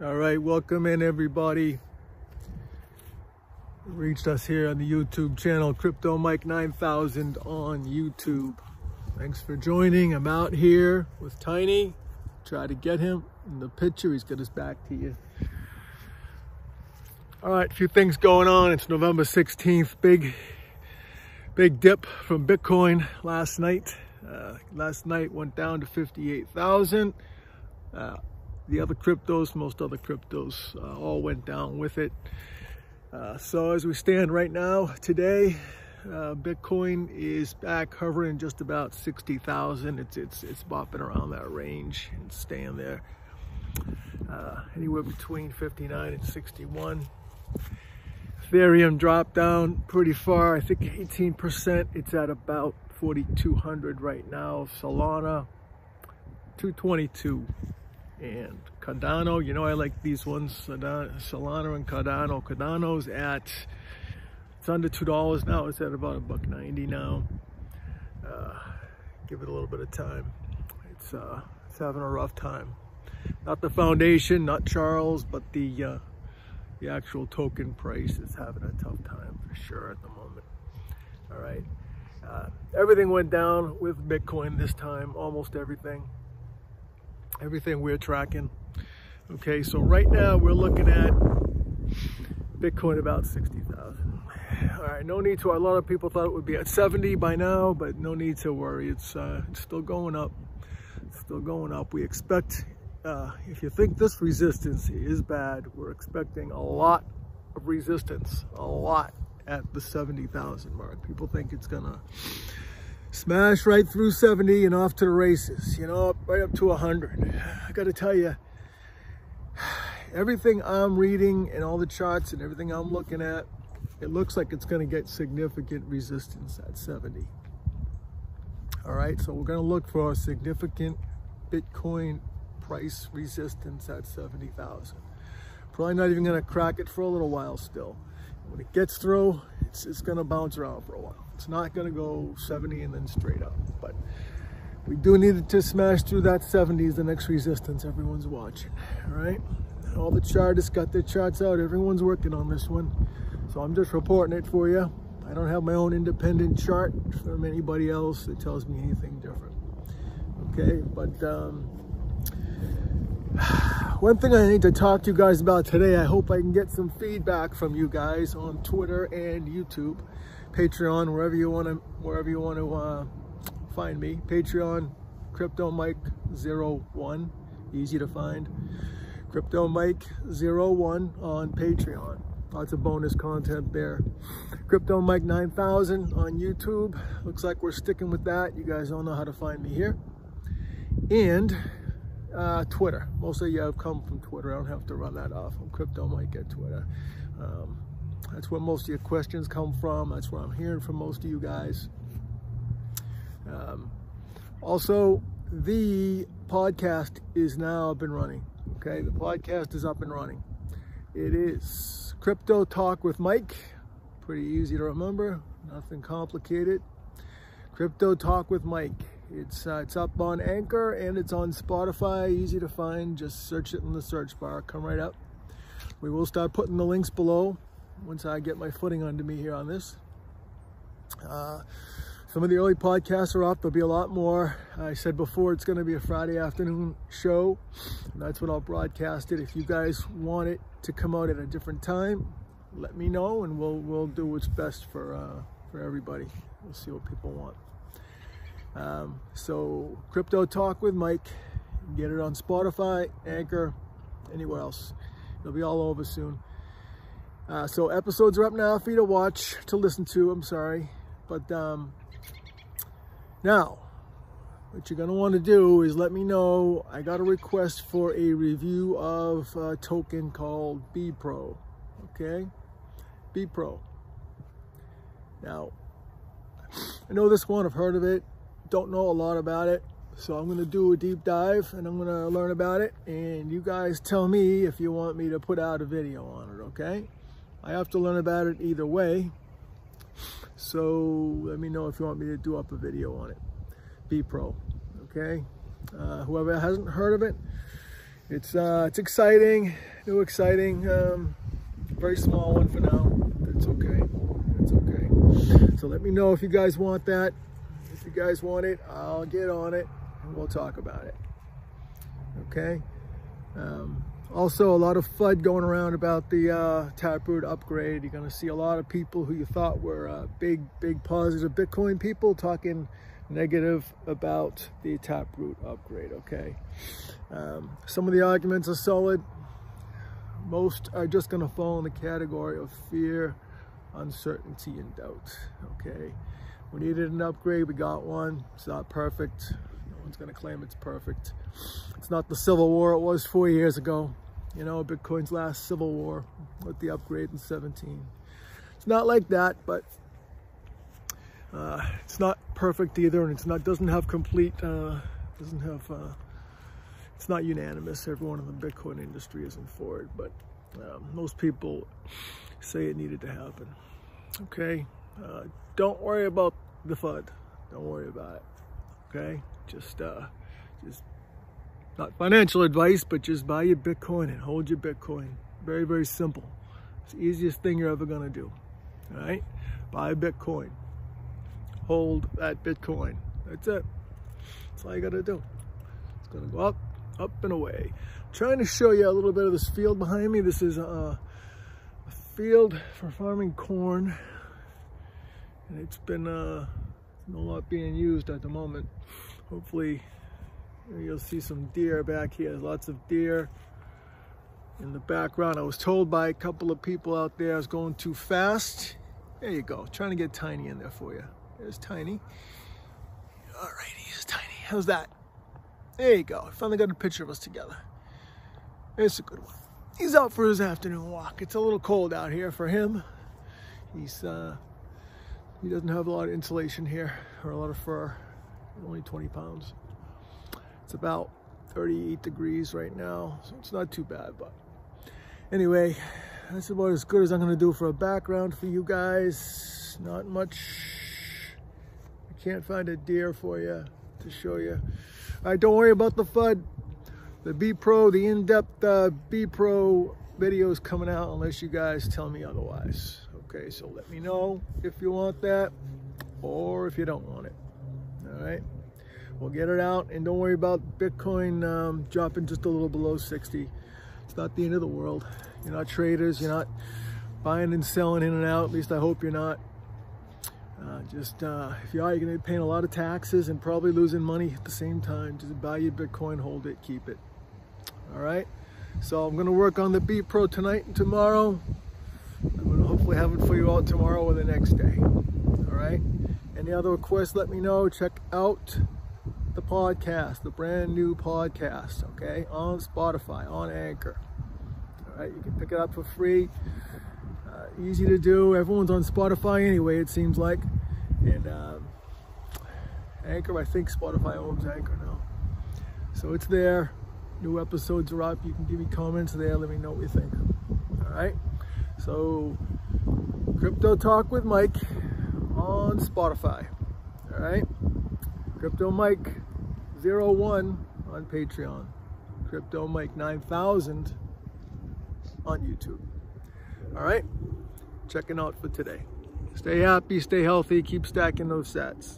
All right, welcome in everybody. Reached us here on the YouTube channel, Crypto Mike 9000 on YouTube. Thanks for joining. I'm out here with Tiny. Try to get him in the picture. He's got his back to you. All right, a few things going on. It's November 16th. Big, big dip from Bitcoin last night. Uh, last night went down to 58,000. Uh, the other cryptos, most other cryptos, uh, all went down with it. Uh, so as we stand right now, today, uh, Bitcoin is back hovering just about 60,000. It's, it's, it's bopping around that range and staying there. Uh, anywhere between 59 and 61. Ethereum dropped down pretty far, I think 18%. It's at about 4,200 right now. Solana, 222 and Cardano. You know, I like these ones, Solana and Cardano. Cardano's at, it's under $2 now. It's at about a buck 90 now. Uh, give it a little bit of time. It's, uh, it's having a rough time. Not the foundation, not Charles, but the, uh, the actual token price is having a tough time for sure at the moment. All right. Uh, everything went down with Bitcoin this time, almost everything everything we're tracking. Okay, so right now we're looking at Bitcoin about 60,000. All right, no need to, a lot of people thought it would be at 70 by now, but no need to worry. It's, uh, it's still going up, it's still going up. We expect, uh, if you think this resistance is bad, we're expecting a lot of resistance, a lot at the 70,000 mark. People think it's gonna smash right through 70 and off to the races, you know, right up to 100. I got to tell you, everything I'm reading and all the charts and everything I'm looking at, it looks like it's going to get significant resistance at 70. All right, so we're going to look for a significant Bitcoin price resistance at 70,000. Probably not even going to crack it for a little while still. When it gets through, it's, it's going to bounce around for a while. It's not going to go 70 and then straight up, but we do need to smash through that 70 is the next resistance everyone's watching, all right? All the chartists got their charts out. Everyone's working on this one. So I'm just reporting it for you. I don't have my own independent chart from anybody else that tells me anything different. Okay, but um, one thing I need to talk to you guys about today, I hope I can get some feedback from you guys on Twitter and YouTube. Patreon, wherever you want to, wherever you want to uh, find me. Patreon, Crypto Mike 01, easy to find. Crypto Mike 01 on Patreon. Lots of bonus content there. Crypto Mike 9000 on YouTube. Looks like we're sticking with that. You guys all know how to find me here. And uh, Twitter. Most of you have come from Twitter. I don't have to run that off. I'm Crypto Mike at Twitter. Um, that's where most of your questions come from. That's where I'm hearing from most of you guys. Um, also, the podcast is now up and running. Okay, the podcast is up and running. It is Crypto Talk with Mike. Pretty easy to remember, nothing complicated. Crypto Talk with Mike. It's uh, it's up on Anchor and it's on Spotify. Easy to find. Just search it in the search bar. Come right up. We will start putting the links below once I get my footing under me here on this. Uh, some of the early podcasts are up. There'll be a lot more. I said before it's going to be a Friday afternoon show. that's when I'll broadcast it. If you guys want it to come out at a different time, let me know and we'll we'll do what's best for uh, for everybody. We'll see what people want. Um, so Crypto Talk with Mike. Get it on Spotify, Anchor, anywhere else. It'll be all over soon. Uh, so episodes are up now for you to watch, to listen to, I'm sorry. But um, now, what you're going to want to do is let me know. I got a request for a review of a token called B-Pro, okay? B-Pro. Now, I know this one, I've heard of it, don't know a lot about it. So I'm to do a deep dive and I'm to learn about it. And you guys tell me if you want me to put out a video on it, okay? I have to learn about it either way. So let me know if you want me to do up a video on it. Be Pro, okay? Uh, whoever hasn't heard of it, it's uh, it's exciting, new exciting, um, very small one for now. It's okay, it's okay. So let me know if you guys want that. Guys want it, I'll get on it and we'll talk about it. Okay. Um, also, a lot of FUD going around about the uh, Taproot upgrade. You're going to see a lot of people who you thought were uh, big, big positive Bitcoin people talking negative about the Taproot upgrade, okay? Um, some of the arguments are solid. Most are just going to fall in the category of fear, uncertainty, and doubt, okay? We needed an upgrade, we got one. It's not perfect. No one's going to claim it's perfect. It's not the civil war it was four years ago. You know, Bitcoin's last civil war with the upgrade in 17. It's not like that, but uh, it's not perfect either, and it's not doesn't have complete uh, doesn't have uh, it's not unanimous. Everyone in the Bitcoin industry isn't for it, but um, most people say it needed to happen. Okay, uh, don't worry about the FUD. Don't worry about it. Okay, just uh, just not financial advice, but just buy your Bitcoin and hold your Bitcoin. Very, very simple. It's the easiest thing you're ever gonna do. All right? Buy Bitcoin. Hold that Bitcoin. That's it. That's all you gotta do. It's gonna go up, up and away. I'm trying to show you a little bit of this field behind me. This is a, a field for farming corn. And it's been uh, a lot being used at the moment. Hopefully You'll see some deer back here, lots of deer in the background. I was told by a couple of people out there I was going too fast. There you go, trying to get Tiny in there for you. There's Tiny. All right, he's Tiny. How's that? There you go. I finally got a picture of us together. It's a good one. He's out for his afternoon walk. It's a little cold out here for him. He's uh, he doesn't have a lot of insulation here or a lot of fur. Only 20 pounds. It's about 38 degrees right now, so it's not too bad, but anyway, that's about as good as I'm gonna do for a background for you guys. Not much, I can't find a deer for you to show you. All right, don't worry about the FUD. The B Pro, the in-depth uh, B Pro videos coming out unless you guys tell me otherwise. Okay, so let me know if you want that or if you don't want it. All right. We'll get it out and don't worry about Bitcoin um, dropping just a little below 60. It's not the end of the world. You're not traders. You're not buying and selling in and out. At least I hope you're not. Uh, just uh, if you are, you're going to be paying a lot of taxes and probably losing money at the same time. Just buy your Bitcoin, hold it, keep it. All right. So I'm going to work on the B Pro tonight and tomorrow. Hopefully have it for you all tomorrow or the next day. All right. Any other requests, let me know. Check out the podcast, the brand new podcast, okay, on Spotify, on Anchor. All right, you can pick it up for free. Uh, easy to do. Everyone's on Spotify anyway, it seems like. And um, Anchor, I think Spotify owns Anchor now. So it's there. New episodes are up. You can give me comments there. Let me know what you think. All right. So, Crypto Talk with Mike on Spotify. All right. Crypto Mike 01 on Patreon. Crypto Mike 9000 on YouTube. All right, checking out for today. Stay happy, stay healthy, keep stacking those sats.